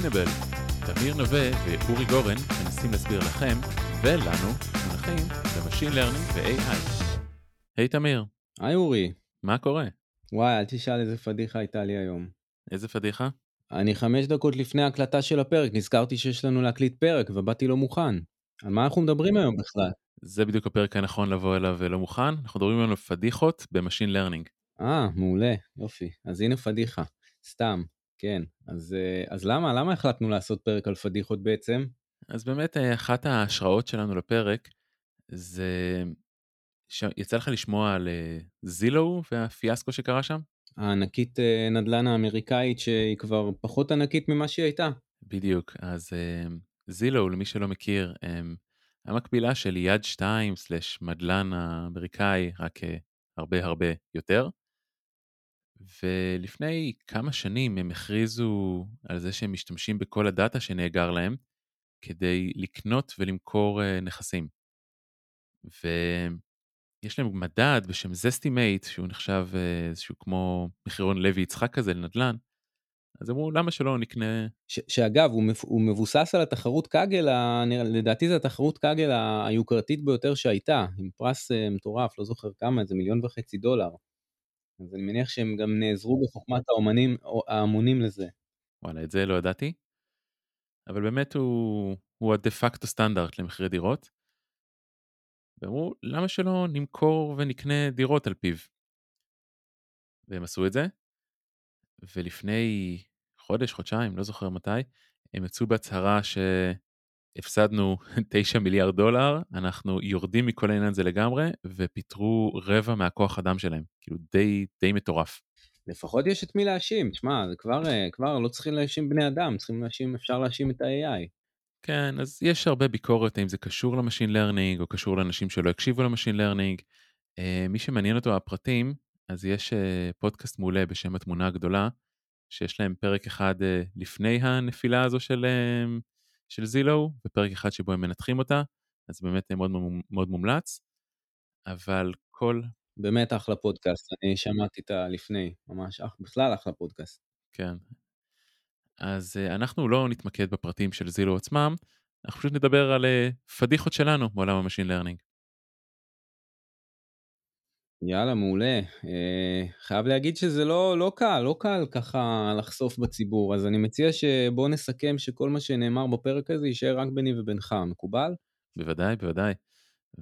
Sustainable. תמיר נווה ואורי גורן מנסים להסביר לכם ולנו מונחים במשין לרנינג ו-AI. היי תמיר, היי אורי, מה קורה? וואי אל תשאל איזה פדיחה הייתה לי היום. איזה פדיחה? אני חמש דקות לפני הקלטה של הפרק נזכרתי שיש לנו להקליט פרק ובאתי לא מוכן. על מה אנחנו מדברים היום בכלל? זה בדיוק הפרק הנכון לבוא אליו ולא מוכן. אנחנו מדברים על פדיחות ב machine learning. אה מעולה יופי אז הנה פדיחה סתם כן אז אה, אז למה למה החלטנו לעשות פרק על פדיחות בעצם? אז באמת אה, אחת ההשראות שלנו לפרק זה ש... יצא לך לשמוע על זילו והפיאסקו שקרה שם? הענקית אה, נדל"ן האמריקאית שהיא כבר פחות ענקית ממה שהיא הייתה. בדיוק אז זילו למי שלא מכיר הם המקבילה של יד 2 סלש מדלן האמריקאי רק הרבה הרבה יותר. ולפני כמה שנים הם הכריזו על זה שהם משתמשים בכל הדאטה שנאגר להם כדי לקנות ולמכור אה, נכסים. ויש להם מדד בשם זסטימייט שהוא נחשב אה, איזשהו כמו מחירון לוי יצחק כזה לנדל"ן. אז אמרו למה שלא נקנה ש- שאגב הוא, מפ- הוא מבוסס על התחרות קאגל ה- לדעתי זה התחרות קאגל היוקרתית ביותר שהייתה עם פרס אה, מטורף לא זוכר כמה איזה מיליון וחצי דולר. אז אני מניח שהם גם נעזרו בחוכמת האומנים ההמונים לזה. וואלה את זה לא ידעתי. אבל באמת הוא הוא הדה פקטו סטנדרט למחירי דירות. ואמרו למה שלא נמכור ונקנה דירות על פיו. והם עשו את זה. ולפני חודש חודשיים לא זוכר מתי הם יצאו בהצהרה שהפסדנו 9 מיליארד דולר אנחנו יורדים מכל העניין הזה לגמרי ופיטרו רבע מהכוח אדם שלהם כאילו די די מטורף. לפחות יש את מי להאשים, שמע, זה כבר, אה, כבר לא צריכים להאשים בני אדם, צריכים להאשים, אפשר להאשים את ה-AI. כן אז יש הרבה ביקורת האם זה קשור ל machine learning או קשור לאנשים שלא הקשיבו ל machine learning. אה, מי שמעניין אותו הפרטים אז יש אה, פודקאסט מעולה בשם התמונה הגדולה שיש להם פרק אחד לפני הנפילה הזו של, של זילו ופרק אחד שבו הם מנתחים אותה אז באמת מאוד מאוד מומלץ. אבל כל באמת אחלה פודקאסט, אני שמעתי את הלפני, ממש אח, בכלל אחלה פודקאסט. כן. אז uh, אנחנו לא נתמקד בפרטים של זילו עצמם, אנחנו פשוט נדבר על uh, פדיחות שלנו בעולם ה machine learning. יאללה, מעולה. אה, חייב להגיד שזה לא, לא קל, לא קל ככה לחשוף בציבור, אז אני מציע שבוא נסכם שכל מה שנאמר בפרק הזה יישאר רק ביני ובינך, מקובל? בוודאי, בוודאי.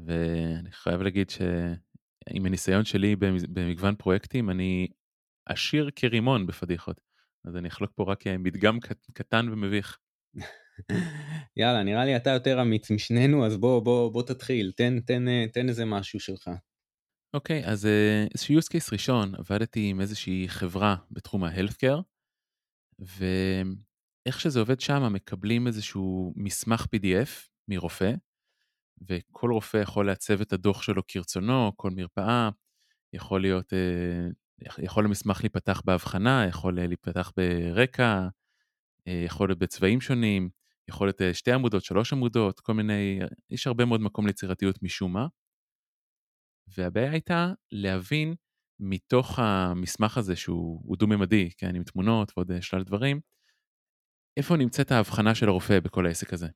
ואני חייב להגיד שעם הניסיון שלי במגוון פרויקטים, אני עשיר כרימון בפדיחות. אז אני אחלוק פה רק מדגם קטן ומביך. יאללה, נראה לי אתה יותר אמיץ משנינו, אז בוא, בוא, בוא תתחיל, תן, תן, תן איזה משהו שלך. אוקיי, okay, אז אה, איזשהו use case ראשון, עבדתי עם איזושהי חברה בתחום ה-healthcare, ואיך שזה עובד שם, מקבלים איזשהו מסמך PDF מרופא, וכל רופא יכול לעצב את הדוח שלו כרצונו, כל מרפאה, יכול להיות, אה, יכול המסמך להיפתח בהבחנה, יכול להיפתח ברקע, אה, יכול להיות בצבעים שונים, יכול להיות שתי עמודות, שלוש עמודות, כל מיני, יש הרבה מאוד מקום ליצירתיות משום מה. והבעיה הייתה להבין מתוך המסמך הזה שהוא דו-ממדי, כן, עם תמונות ועוד אה, שלל דברים, איפה נמצאת ההבחנה של הרופא בכל העסק הזה.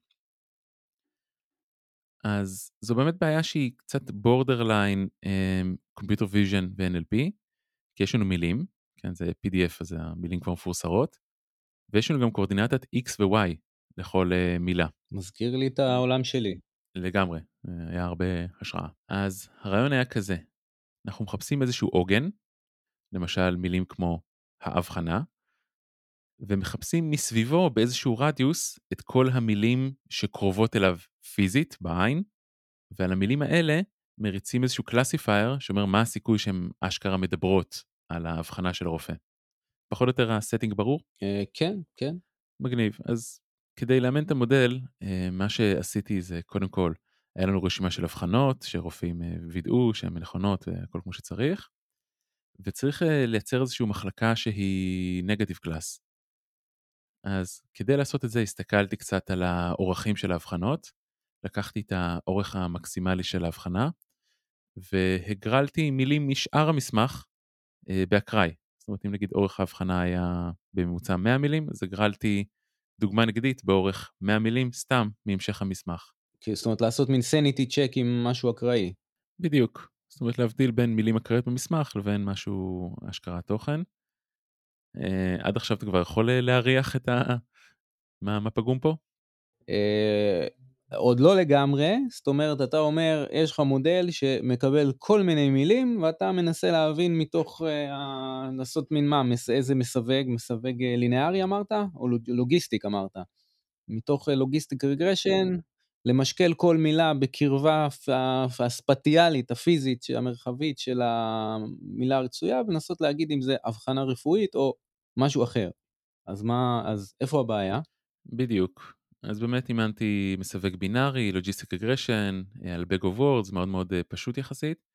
אז זו באמת בעיה שהיא קצת borderline computer vision ו-NLP, כי יש לנו מילים, כן, זה PDF אז המילים כבר מפורסרות, ויש לנו גם קואורדינטת X ו-Y לכל uh, מילה. מזכיר לי את העולם שלי. לגמרי, היה הרבה השראה. אז הרעיון היה כזה, אנחנו מחפשים איזשהו עוגן, למשל מילים כמו ההבחנה, ומחפשים מסביבו באיזשהו רדיוס את כל המילים שקרובות אליו פיזית בעין, ועל המילים האלה מריצים איזשהו classifier שאומר מה הסיכוי שהן אשכרה מדברות על ההבחנה של הרופא. פחות או יותר ה setting ברור? Uh, כן, כן. מגניב. אז כדי לאמן את המודל, אה, מה שעשיתי זה קודם כל, היה לנו רשימה של הבחנות שרופאים אה, וידאו שהן נכונות והכל כמו שצריך, וצריך אה, לייצר איזושהי מחלקה שהיא negative class. אז כדי לעשות את זה הסתכלתי קצת על האורכים של ההבחנות, לקחתי את האורך המקסימלי של ההבחנה, והגרלתי מילים משאר המסמך באקראי. זאת אומרת אם נגיד אורך ההבחנה היה בממוצע 100 מילים, אז הגרלתי דוגמה נגדית באורך 100 מילים סתם מהמשך המסמך. כי זאת אומרת לעשות מין סניטי צ'ק עם משהו אקראי. בדיוק. זאת אומרת להבדיל בין מילים אקראיות במסמך לבין משהו השקרת תוכן. אה, עד עכשיו אתה כבר יכול אה, להריח את ה... מה, מה פגום פה? אה, עוד לא לגמרי, זאת אומרת, אתה אומר, יש לך מודל שמקבל כל מיני מילים, ואתה מנסה להבין מתוך, אה, לעשות מין מה, מס, איזה מסווג, מסווג לינארי אמרת? או לוגיסטיק אמרת? מתוך לוגיסטיק רגרשן, למשקל כל מילה בקרבה הספטיאלית, הפיזית, המרחבית של המילה הרצויה, ולנסות להגיד אם זה הבחנה רפואית או משהו אחר. אז מה, אז איפה הבעיה? בדיוק. אז באמת אימנתי מסווג בינארי, logistic regression, על bag of words, מאוד מאוד אה, פשוט יחסית.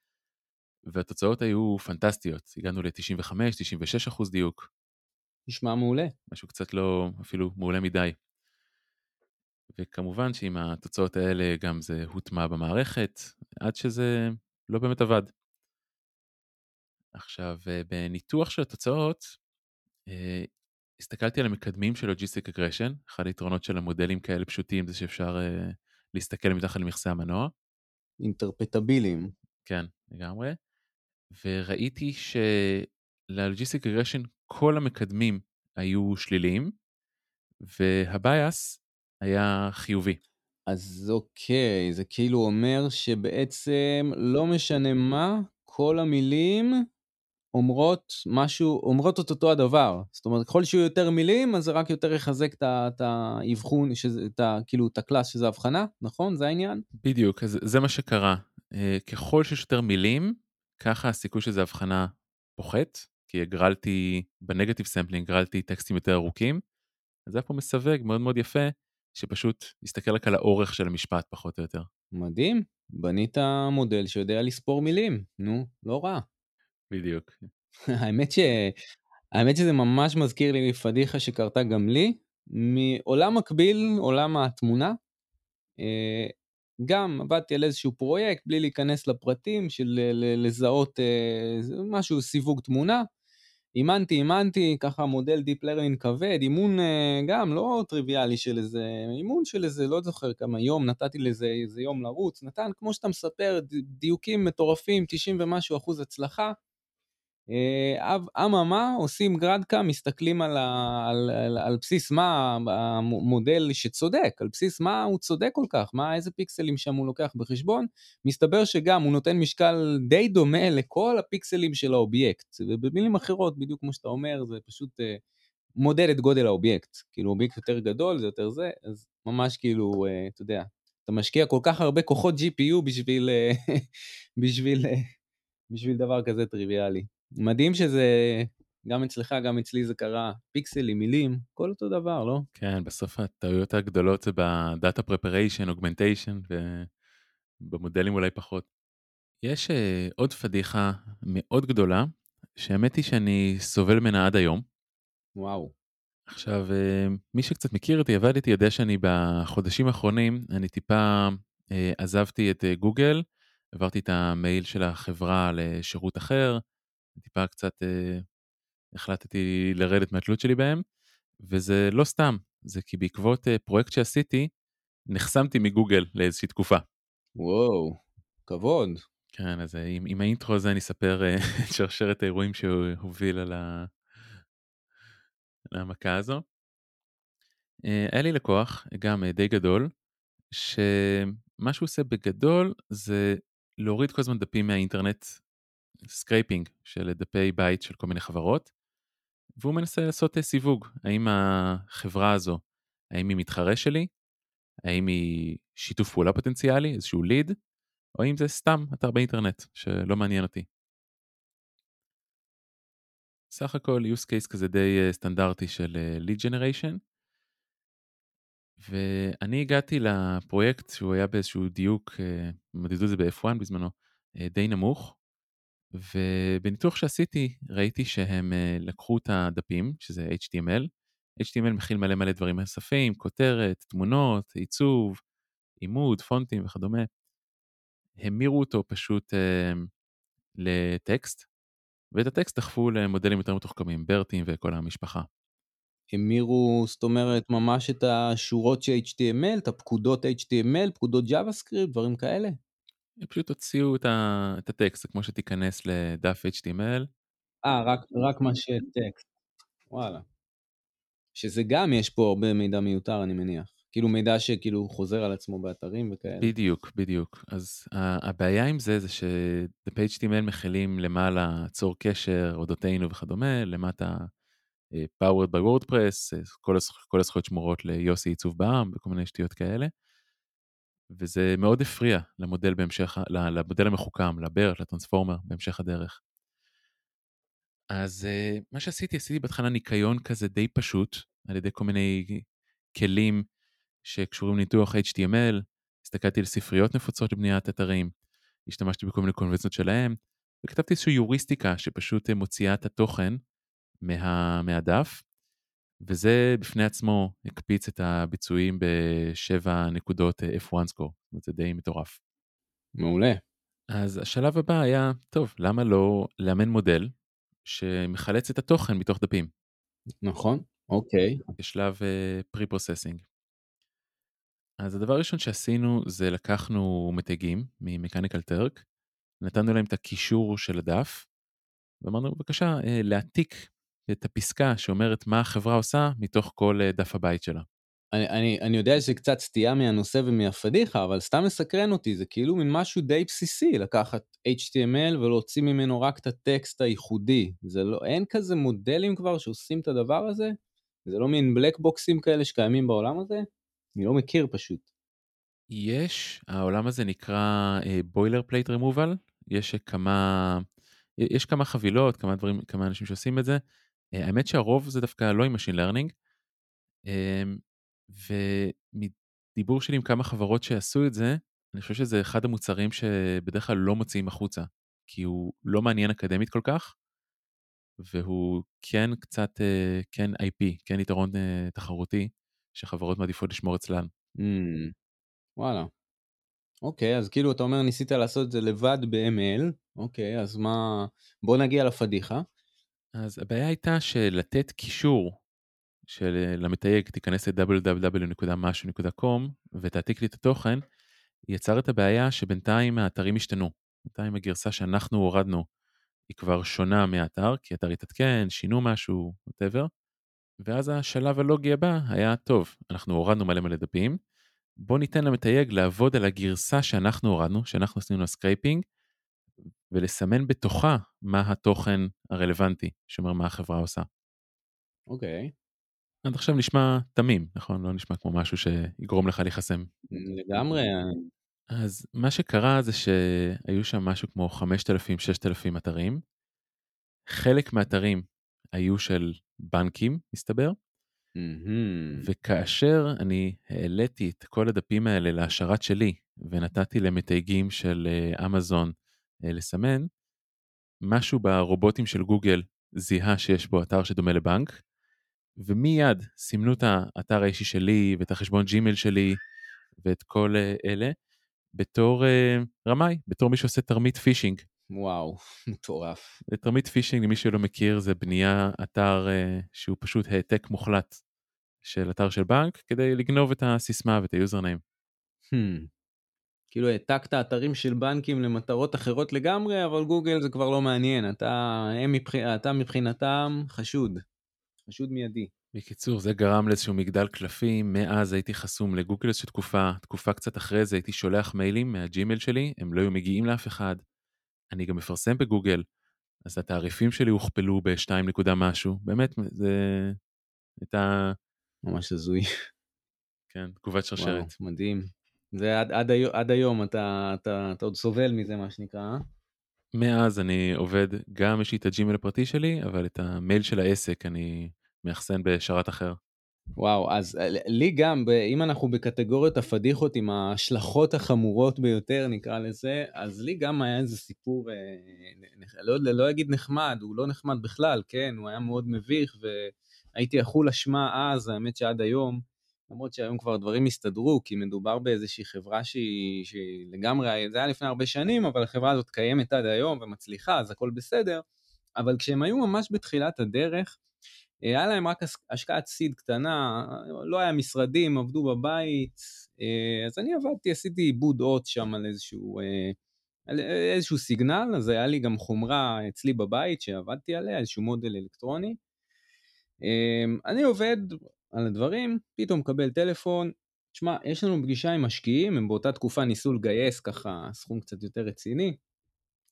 והתוצאות היו פנטסטיות, הגענו ל-95-96 אחוז דיוק. נשמע מעולה. משהו קצת לא, אפילו מעולה מדי. וכמובן שעם התוצאות האלה גם זה הוטמע במערכת, עד שזה לא באמת עבד. עכשיו, אה, בניתוח של התוצאות, אה, הסתכלתי על המקדמים של logistic regression, אחד היתרונות של המודלים כאלה פשוטים זה שאפשר uh, להסתכל מתחת למכסה המנוע. interpretable ים. כן, לגמרי. וראיתי של logistic regression כל המקדמים היו שליליים, וה bias היה חיובי. אז אוקיי, זה כאילו אומר שבעצם לא משנה מה, כל המילים אומרות משהו, אומרות את אותו הדבר. זאת אומרת, ככל שיהיו יותר מילים, אז זה רק יותר יחזק את האבחון, את כאילו, את ה class שזה הבחנה, נכון? זה העניין? בדיוק, אז זה מה שקרה. אה, ככל שיש יותר מילים, ככה הסיכוי שזה הבחנה פוחת, כי הגרלתי, ב negative sampling הגרלתי טקסטים יותר ארוכים, אז זה היה פה מסווג מאוד מאוד יפה, שפשוט מסתכל רק על האורך של המשפט פחות או יותר. מדהים, בנית מודל שיודע לספור מילים, נו, לא רע. בדיוק. האמת ש... האמת שזה ממש מזכיר לי פדיחה שקרתה גם לי, מעולם מקביל, עולם התמונה. אה, גם עבדתי על איזשהו פרויקט בלי להיכנס לפרטים של לזהות אה, משהו, סיווג תמונה. אימנתי, אימנתי, ככה מודל Deep Learning כבד, אימון אה, גם לא טריוויאלי של איזה, אימון של איזה, לא זוכר כמה יום, נתתי לזה איזה יום לרוץ, נתן, כמו שאתה מספר, דיוקים מטורפים, 90 ומשהו אחוז הצלחה. אה, אממה, עושים גרדקה, מסתכלים על, ה, על, על, על בסיס מה המודל שצודק, על בסיס מה הוא צודק כל כך, מה, איזה פיקסלים שם הוא לוקח בחשבון, מסתבר שגם הוא נותן משקל די דומה לכל הפיקסלים של האובייקט, ובמילים אחרות, בדיוק כמו שאתה אומר, זה פשוט uh, מודד את גודל האובייקט, כאילו אובייקט יותר גדול, זה יותר זה, אז ממש כאילו, uh, אתה יודע, אתה משקיע כל כך הרבה כוחות GPU בשביל, uh, בשביל, uh, בשביל דבר כזה טריוויאלי. מדהים שזה, גם אצלך, גם אצלי זה קרה, פיקסלים, מילים, כל אותו דבר, לא? כן, בסוף הטעויות הגדולות זה ב data preparation, augmentation, ובמודלים אולי פחות. יש uh, עוד פדיחה מאוד גדולה, שהאמת היא שאני סובל ממנה עד היום. וואו. עכשיו, uh, מי שקצת מכיר אותי, עבד איתי, יודע שאני בחודשים האחרונים, אני טיפה uh, עזבתי את גוגל, עברתי את המייל של החברה לשירות אחר, טיפה קצת אה, החלטתי לרדת מהתלות שלי בהם, וזה לא סתם, זה כי בעקבות אה, פרויקט שעשיתי, נחסמתי מגוגל לאיזושהי תקופה. וואו, כבוד. כן, אז אה, עם, עם ה intro הזה אני אספר אה, את שרשרת האירועים שהוביל על, ה... על המכה הזו. אה, היה לי לקוח, גם די גדול, שמה שהוא עושה בגדול זה להוריד כל הזמן דפים מהאינטרנט scraping של דפי בית של כל מיני חברות, והוא מנסה לעשות אה, סיווג, האם החברה הזו, האם היא מתחרה שלי, האם היא שיתוף פעולה פוטנציאלי, איזשהו ליד, או אם זה סתם אתר באינטרנט שלא מעניין אותי. סך הכל use case כזה די אה, סטנדרטי של אה, lead generation. ואני הגעתי לפרויקט שהוא היה באיזשהו דיוק, מדידו את זה ב-F1 בזמנו, די נמוך, ובניתוח שעשיתי ראיתי שהם אה, לקחו את הדפים, שזה HTML, HTML מכיל מלא מלא דברים נוספים, כותרת, תמונות, עיצוב, עימוד, פונטים וכדומה. המירו אותו פשוט אה, לטקסט, ואת הטקסט דחפו למודלים יותר מתוחכמים, ברטים וכל המשפחה. המירו, זאת אומרת, ממש את השורות של HTML, את הפקודות HTML, פקודות JavaScript, דברים כאלה? פשוט הוציאו את, ה... את הטקסט, זה כמו שתיכנס לדף HTML. אה, רק, רק מה שטקסט, וואלה. שזה גם יש פה הרבה מידע מיותר, אני מניח. כאילו מידע שכאילו חוזר על עצמו באתרים וכאלה. בדיוק, בדיוק. אז הבעיה עם זה זה שדפי HTML מכילים למעלה צור קשר, אודותינו וכדומה, למטה אה, powered by wordpress, אה, כל, הזכ... כל הזכויות שמורות ליוסי עיצוב בעם וכל מיני שטויות כאלה. וזה מאוד הפריע למודל בהמשך, למודל המחוכם, לברט, לטרנספורמר בהמשך הדרך. אז uh, מה שעשיתי, עשיתי בהתחלה ניקיון כזה די פשוט, על ידי כל מיני כלים שקשורים לניתוח HTML, הסתכלתי על ספריות נפוצות לבניית אתרים, השתמשתי בכל מיני קונבנציות שלהם, וכתבתי איזושהי יוריסטיקה שפשוט מוציאה את התוכן מה, מהדף, וזה בפני עצמו הקפיץ את הביצועים בשבע נקודות F1 score, זה די מטורף. מעולה. אז השלב הבא היה, טוב, למה לא לאמן מודל שמחלץ את התוכן מתוך דפים? נכון, אוקיי. בשלב pre-processing. Uh, אז הדבר הראשון שעשינו זה לקחנו מתגים מ Mechanical Turk, נתנו להם את הקישור של הדף, ואמרנו בבקשה uh, להעתיק את הפסקה שאומרת מה החברה עושה מתוך כל אה, דף הבית שלה. אני, אני, אני יודע שזה קצת סטייה מהנושא ומהפדיחה, אבל סתם מסקרן אותי, זה כאילו מין משהו די בסיסי, לקחת HTML ולהוציא ממנו רק את הטקסט הייחודי. זה לא, אין כזה מודלים כבר שעושים את הדבר הזה? זה לא מין black box ים כאלה שקיימים בעולם הזה? אני לא מכיר פשוט. יש, העולם הזה נקרא בוילר פלייט רמובל, יש כמה, יש כמה חבילות, כמה דברים, כמה אנשים שעושים את זה. אה, האמת שהרוב זה דווקא לא עם Machine Learning. אמ, ומדיבור שלי עם כמה חברות שעשו את זה, אני חושב שזה אחד המוצרים שבדרך כלל לא מוציאים החוצה, כי הוא לא מעניין אקדמית כל כך, והוא כן קצת, אה, כן IP, כן יתרון אה, תחרותי, שחברות מעדיפות לשמור אצלן. Mm, וואלה. אוקיי, אז כאילו אתה אומר ניסית לעשות את זה לבד ב-ML, אוקיי, אז מה... בוא נגיע לפדיחה. אז הבעיה הייתה שלתת קישור של למתייג תיכנס ל-www.משהו.com ותעתיק לי את התוכן, יצר את הבעיה שבינתיים האתרים השתנו. בינתיים הגרסה שאנחנו הורדנו היא כבר שונה מהאתר, כי האתר התעדכן, שינו משהו, whatever. ואז השלב הלוגי הבא היה, טוב, אנחנו הורדנו מלא מלא דפים, בוא ניתן למתייג לעבוד על הגרסה שאנחנו הורדנו, שאנחנו עשינו לה scraping, ולסמן בתוכה מה התוכן הרלוונטי, שאומר מה החברה עושה. אוקיי. Okay. עד עכשיו נשמע תמים, נכון? לא נשמע כמו משהו שיגרום לך להיחסם. לגמרי. אז מה שקרה זה שהיו שם משהו כמו 5,000-6,000 אתרים. חלק מהאתרים היו של בנקים, מסתבר. Mm-hmm. וכאשר אני העליתי את כל הדפים האלה להשארת שלי ונתתי למתייגים של אה, אמזון לסמן, משהו ברובוטים של גוגל זיהה שיש בו אתר שדומה לבנק, ומיד סימנו את האתר האישי שלי ואת החשבון Gmail שלי ואת כל uh, אלה בתור uh, רמאי, בתור מי שעושה תרמית פישינג. וואו, מטורף. תרמית phishing, למי שלא מכיר, זה בנייה אתר שהוא פשוט העתק מוחלט של אתר של בנק כדי לגנוב את הסיסמה ואת היוזרניים. Hmm. כאילו העתקת אתרים של בנקים למטרות אחרות לגמרי, אבל גוגל זה כבר לא מעניין, אתה, מבח... אתה מבחינתם חשוד, חשוד מיידי. בקיצור, זה גרם לאיזשהו מגדל קלפים, מאז הייתי חסום לגוגל איזושהי תקופה, תקופה קצת אחרי זה הייתי שולח מיילים מהג'ימל שלי, הם לא היו מגיעים לאף אחד. אני גם מפרסם בגוגל, אז התעריפים שלי הוכפלו ב-2 נקודה משהו, באמת, זה הייתה... ממש הזוי. כן, תגובת שרשרת. וואו, מדהים. זה עד, עד, עד היום אתה, אתה, אתה עוד סובל מזה, מה שנקרא. אה? מאז אני עובד, גם יש לי את הג'ימל הפרטי שלי, אבל את המייל של העסק אני מאחסן בשרת אחר. וואו, אז אה, לי גם, אם אנחנו בקטגוריות הפדיחות עם ההשלכות החמורות ביותר, נקרא לזה, אז לי גם היה איזה סיפור, אה, לא, לא אגיד נחמד, הוא לא נחמד בכלל, כן, הוא היה מאוד מביך, והייתי אכול אשמה אז, האמת שעד היום, למרות שהיום כבר דברים הסתדרו, כי מדובר באיזושהי חברה שהיא, שהיא לגמרי, זה היה לפני הרבה שנים, אבל החברה הזאת קיימת עד היום ומצליחה, אז הכל בסדר. אבל כשהם היו ממש בתחילת הדרך, היה להם רק השקעת סיד קטנה, לא היה משרדים, עבדו בבית, אז אני עבדתי, עשיתי עיבוד אות שם על איזשהו, על איזשהו סיגנל, אז היה לי גם חומרה אצלי בבית שעבדתי עליה, איזשהו מודל אלקטרוני. אני עובד על הדברים, פתאום מקבל טלפון, שמע, יש לנו פגישה עם משקיעים, הם באותה תקופה ניסו לגייס ככה סכום קצת יותר רציני.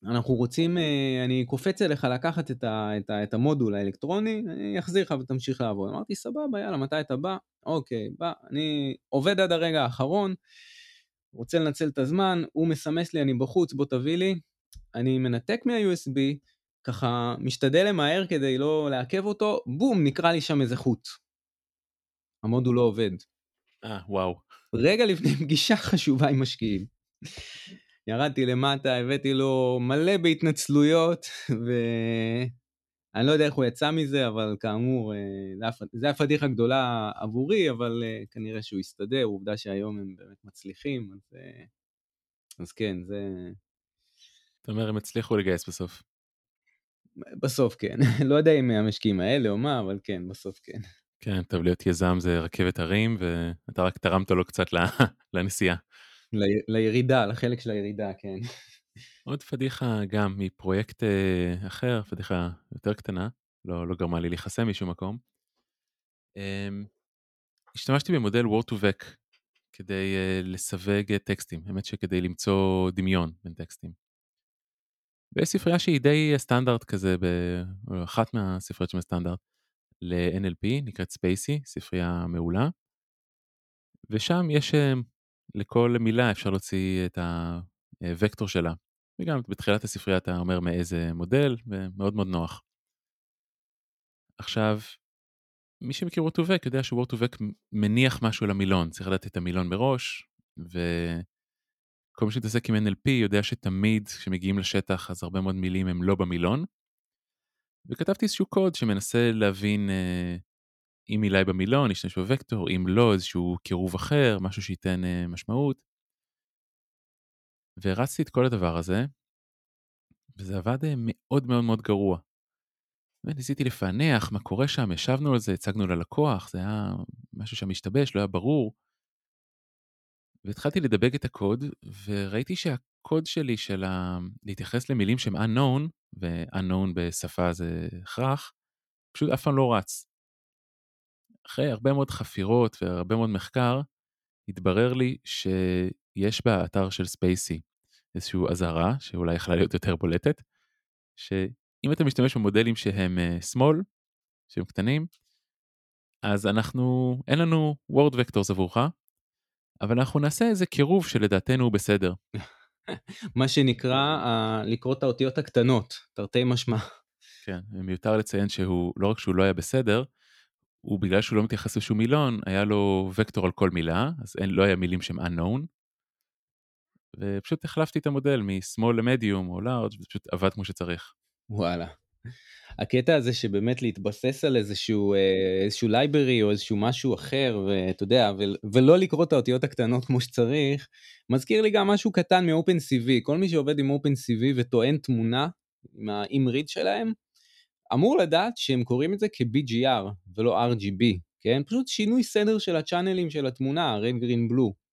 אנחנו רוצים, אה, אני קופץ אליך לקחת את, ה, את, ה, את המודול האלקטרוני, אני אחזיר לך ותמשיך לעבוד. אמרתי, סבבה, יאללה, מתי אתה בא? אוקיי, בא, אני עובד עד הרגע האחרון, רוצה לנצל את הזמן, הוא מסמס לי, אני בחוץ, בוא תביא לי. אני מנתק מה-USB, ככה משתדל למהר כדי לא לעכב אותו, בום, נקרא לי שם איזה חוט. המודול לא עובד. אה, וואו. רגע לפני פגישה חשובה עם משקיעים. ירדתי למטה, הבאתי לו מלא בהתנצלויות, ואני לא יודע איך הוא יצא מזה, אבל כאמור, אה, זה היה פדיחה גדולה עבורי, אבל אה, כנראה שהוא הסתדר, עובדה שהיום הם באמת מצליחים, אז, אה, אז כן, זה... אתה אומר, הם הצליחו לגייס בסוף. בסוף כן, לא יודע אם המשקיעים האלה או מה, אבל כן, בסוף כן. כן, טוב, להיות יזם זה רכבת הרים, ואתה רק תרמת לו קצת לנסיעה. ל- לירידה, לחלק של הירידה, כן. עוד פדיחה גם מפרויקט uh, אחר, פדיחה יותר קטנה, לא, לא גרמה לי להיחסם משום מקום. Um, השתמשתי במודל Word2Vec כדי uh, לסווג טקסטים, האמת שכדי למצוא דמיון בין טקסטים. ויש ספרייה שהיא די סטנדרט כזה, באחת מהספריות של הסטנדרט, ל-NLP, נקראת ספייסי, ספרייה מעולה. ושם יש לכל מילה אפשר להוציא את הוקטור שלה. וגם בתחילת הספרייה אתה אומר מאיזה מודל, ומאוד מאוד נוח. עכשיו, מי שמכיר וורטובק יודע שוורטובק מניח משהו למילון, צריך לדעת את המילון מראש, וכל מי שמתעסק עם NLP יודע שתמיד כשמגיעים לשטח אז הרבה מאוד מילים הם לא במילון. וכתבתי איזשהו קוד שמנסה להבין אה, אם מילה במילון, להשתמש בוקטור, אם לא, איזשהו קירוב אחר, משהו שייתן uh, משמעות. והרצתי את כל הדבר הזה, וזה עבד uh, מאוד מאוד מאוד גרוע. וניסיתי לפענח מה קורה שם, ישבנו על זה, הצגנו ללקוח, זה היה משהו שם השתבש, לא היה ברור. והתחלתי לדבק את הקוד, וראיתי שהקוד שלי של ה... להתייחס למילים שהם unknown, ו-unknown בשפה זה הכרח, פשוט אף פעם לא רץ. אחרי הרבה מאוד חפירות והרבה מאוד מחקר, התברר לי שיש באתר של ספייסי איזושהי אזהרה, שאולי יכלה להיות יותר בולטת, שאם אתה משתמש במודלים שהם אה, שמאל, שהם קטנים, אז אנחנו, אין לנו word vectors עבורך, אבל אנחנו נעשה איזה קירוב שלדעתנו הוא בסדר. מה שנקרא uh, לקרוא את האותיות הקטנות, תרתי משמע. כן, מיותר לציין שהוא, לא רק שהוא לא היה בסדר, הוא בגלל שהוא לא מתייחס לשום מילון, היה לו וקטור על כל מילה, אז אין, לא היה מילים שהם unknown. ופשוט החלפתי את המודל משמאל ל-medium או ל-large ופשוט עבד כמו שצריך. וואלה. הקטע הזה שבאמת להתבסס על איזשהו אה, איזשהו library או איזשהו משהו אחר ואתה יודע ולא לקרוא את האותיות הקטנות כמו שצריך מזכיר לי גם משהו קטן מאופן CV כל מי שעובד עם OpenCV וטוען תמונה עם ה-imread שלהם אמור לדעת שהם קוראים את זה כ-BGR ולא RGB, כן? פשוט שינוי סדר של הצ'אנלים של התמונה, red, green, blue.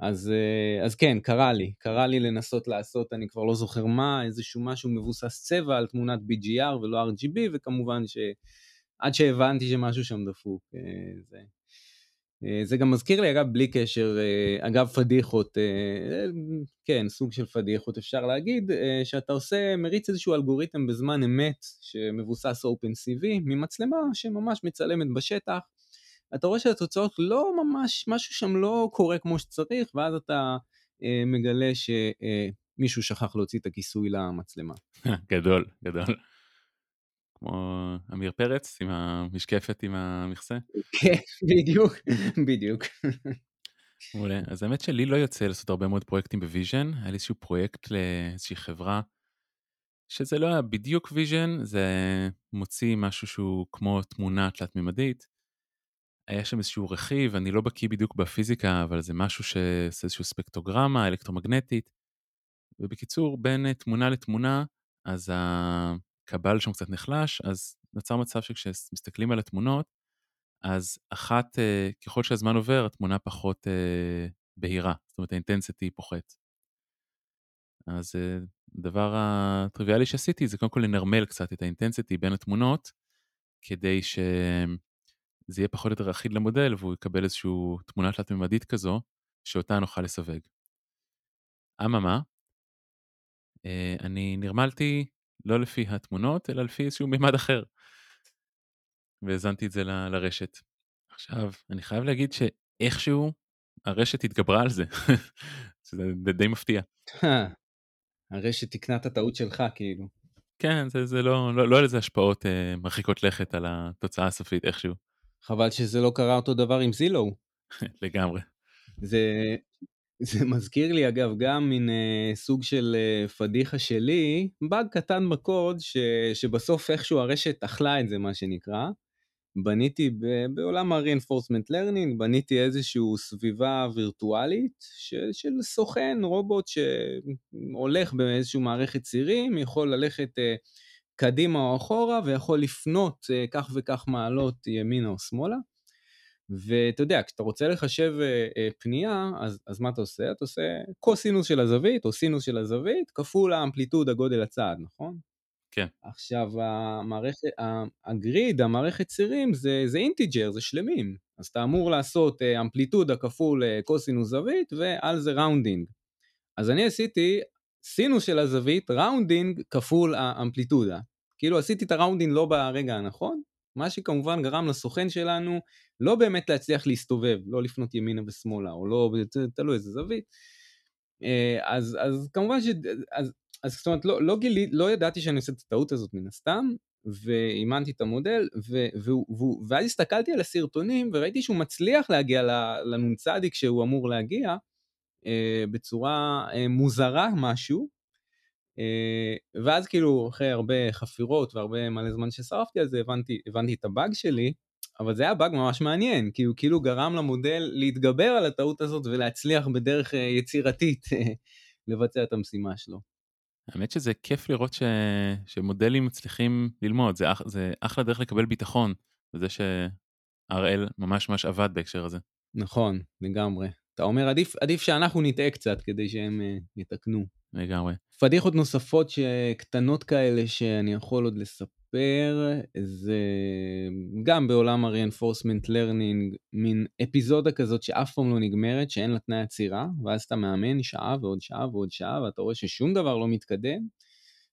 אז, אה, אז כן, קרה לי, קרה לי לנסות לעשות, אני כבר לא זוכר מה, איזשהו משהו מבוסס צבע על תמונת BGR ולא RGB, וכמובן שעד שהבנתי שמשהו שם דפוק, אה, זה, אה, זה גם מזכיר לי, אגב, בלי קשר, אגב, פדיחות, כן, סוג של פדיחות אפשר להגיד, שאתה עושה, מריץ איזשהו אלגוריתם בזמן אמת שמבוסס OpenCV ממצלמה שממש מצלמת בשטח. אתה רואה שהתוצאות לא ממש, משהו שם לא קורה כמו שצריך, ואז אתה מגלה שמישהו שכח להוציא את הכיסוי למצלמה. גדול, גדול. כמו עמיר פרץ עם המשקפת עם המכסה? כן, בדיוק, בדיוק. מעולה. אז האמת שלי לא יוצא לעשות הרבה מאוד פרויקטים ב-vision, היה לי איזשהו פרויקט לאיזושהי חברה, שזה לא היה בדיוק vision, זה מוציא משהו שהוא כמו תמונה תלת-ממדית. היה שם איזשהו רכיב, אני לא בקיא בדיוק בפיזיקה, אבל זה משהו שעושה איזושהי ספקטוגרמה אלקטרומגנטית. ובקיצור, בין תמונה לתמונה, אז קבל שם קצת נחלש, אז נוצר מצב שכשמסתכלים על התמונות, אז אחת, אה, ככל שהזמן עובר, התמונה פחות אה, בהירה, זאת אומרת האינטנסיטי פוחת. אז אה, הדבר הטריוויאלי שעשיתי זה קודם כל לנרמל קצת את האינטנסיטי בין התמונות, כדי שזה יהיה פחות או יותר אחיד למודל והוא יקבל איזושהי תמונה תלת-ממדית כזו, שאותה נוכל לסווג. אממה, אה, אני נרמלתי לא לפי התמונות, אלא לפי איזשהו מימד אחר. והאזנתי את זה ל- לרשת. עכשיו, אני חייב להגיד שאיכשהו הרשת התגברה על זה, שזה די מפתיע. הרשת תקנה את הטעות שלך כאילו. כן, זה, זה לא, לא, לא היה לזה השפעות אה, מרחיקות לכת על התוצאה הסופית איכשהו. חבל שזה לא קרה אותו דבר עם זילו. לגמרי. זה, זה מזכיר לי אגב גם מין אה, סוג של אה, פדיחה שלי, באג קטן בקוד ש, שבסוף איכשהו הרשת אכלה את זה מה שנקרא. בניתי ב, בעולם ה-reinforcement learning, בניתי איזושהי סביבה וירטואלית של, של סוכן, רובוט שהולך באיזושהי מערכת צירים, יכול ללכת אה, קדימה או אחורה ויכול לפנות אה, כך וכך מעלות ימינה או שמאלה. ואתה יודע, כשאתה רוצה לחשב אה, אה, פנייה, אז, אז מה אתה עושה? אתה עושה קוסינוס של הזווית או סינוס של הזווית כפול האמפליטוד הגודל הצעד, נכון? כן. עכשיו, המערכת, ה-grid, המערכת צירים, זה, זה integer, זה שלמים. אז אתה אמור לעשות אמפליטודה כפול קוסינוס זווית ועל זה rounding. אז אני עשיתי סינוס של הזווית, rounding כפול האמפליטודה. כאילו עשיתי את ה-rounding לא ברגע הנכון, מה שכמובן גרם לסוכן שלנו לא באמת להצליח להסתובב, לא לפנות ימינה ושמאלה, או לא, תלוי איזה זווית. אה, אז, אז כמובן ש... אז, אז זאת אומרת, לא, לא גילי, לא ידעתי שאני עושה את הטעות הזאת מן הסתם, ואימנתי את המודל, ו, ו, ו, ואז הסתכלתי על הסרטונים וראיתי שהוא מצליח להגיע לנ"צ שהוא אמור להגיע, אה, בצורה אה, מוזרה משהו, ואז כאילו אחרי הרבה חפירות והרבה מלא זמן ששרפתי על זה הבנתי, הבנתי את הבאג שלי, אבל זה היה באג ממש מעניין, כי הוא כאילו גרם למודל להתגבר על הטעות הזאת ולהצליח בדרך אה, יצירתית אה, לבצע את המשימה שלו. האמת שזה כיף לראות ש... שמודלים מצליחים ללמוד, זה, אח... זה אחלה דרך לקבל ביטחון, וזה שהראל ממש ממש עבד בהקשר הזה. נכון, לגמרי. אתה אומר עדיף, עדיף שאנחנו נטעה קצת כדי שהם uh, יתקנו. לגמרי. פדיחות נוספות שקטנות כאלה שאני יכול עוד לספר, זה גם בעולם ה-reinforcement learning, מין אפיזודה כזאת שאף פעם לא נגמרת, שאין לה תנאי עצירה, ואז אתה מאמן שעה ועוד שעה ועוד שעה, ואתה רואה ששום דבר לא מתקדם,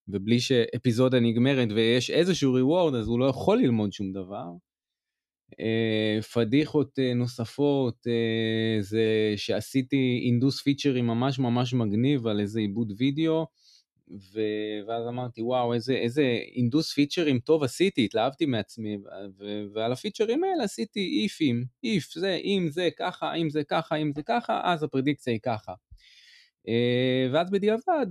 ובלי שאפיזודה נגמרת ויש איזשהו reward, אז הוא לא יכול ללמוד שום דבר. אה, פדיחות אה, נוספות אה, זה שעשיתי אינדוס פיצ'רים ממש ממש מגניב על איזה עיבוד וידאו ו... ואז אמרתי וואו איזה איזה אינדוס פיצ'רים טוב עשיתי התלהבתי מעצמי ו... ועל הפיצ'רים האלה עשיתי איפים איף זה אם זה ככה אם זה ככה אם זה ככה אז הפרדיקציה היא ככה. ואז בדיעבד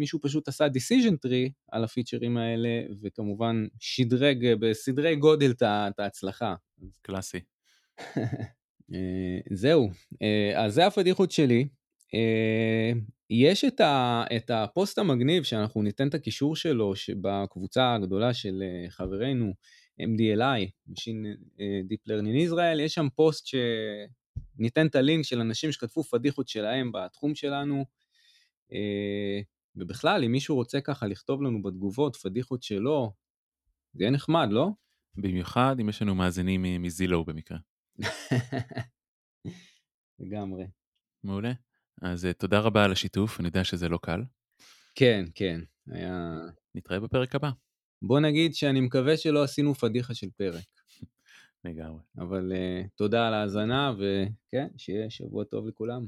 מישהו פשוט עשה decision tree על הפיצ'רים האלה, וכמובן שדרג בסדרי גודל את ההצלחה. קלאסי. אה, זהו, אה, אז זה הפדיחות שלי. אה, יש את, ה, את הפוסט המגניב שאנחנו ניתן את הקישור שלו בקבוצה הגדולה של חברינו MDLI, Machine Deep Learning Israel, יש שם פוסט שניתן את הלינק של אנשים שכתבו פדיחות שלהם בתחום שלנו. ובכלל, אם מישהו רוצה ככה לכתוב לנו בתגובות פדיחות שלו, זה יהיה נחמד, לא? במיוחד אם יש לנו מאזינים מזילו במקרה. לגמרי. מעולה. אז אה, תודה רבה על השיתוף, אני יודע שזה לא קל. כן, כן, היה... נתראה בפרק הבא. בוא נגיד שאני מקווה שלא עשינו פדיחה של פרק. לגמרי. אבל uh, תודה על ההאזנה, וכן, שיהיה שבוע טוב לכולם.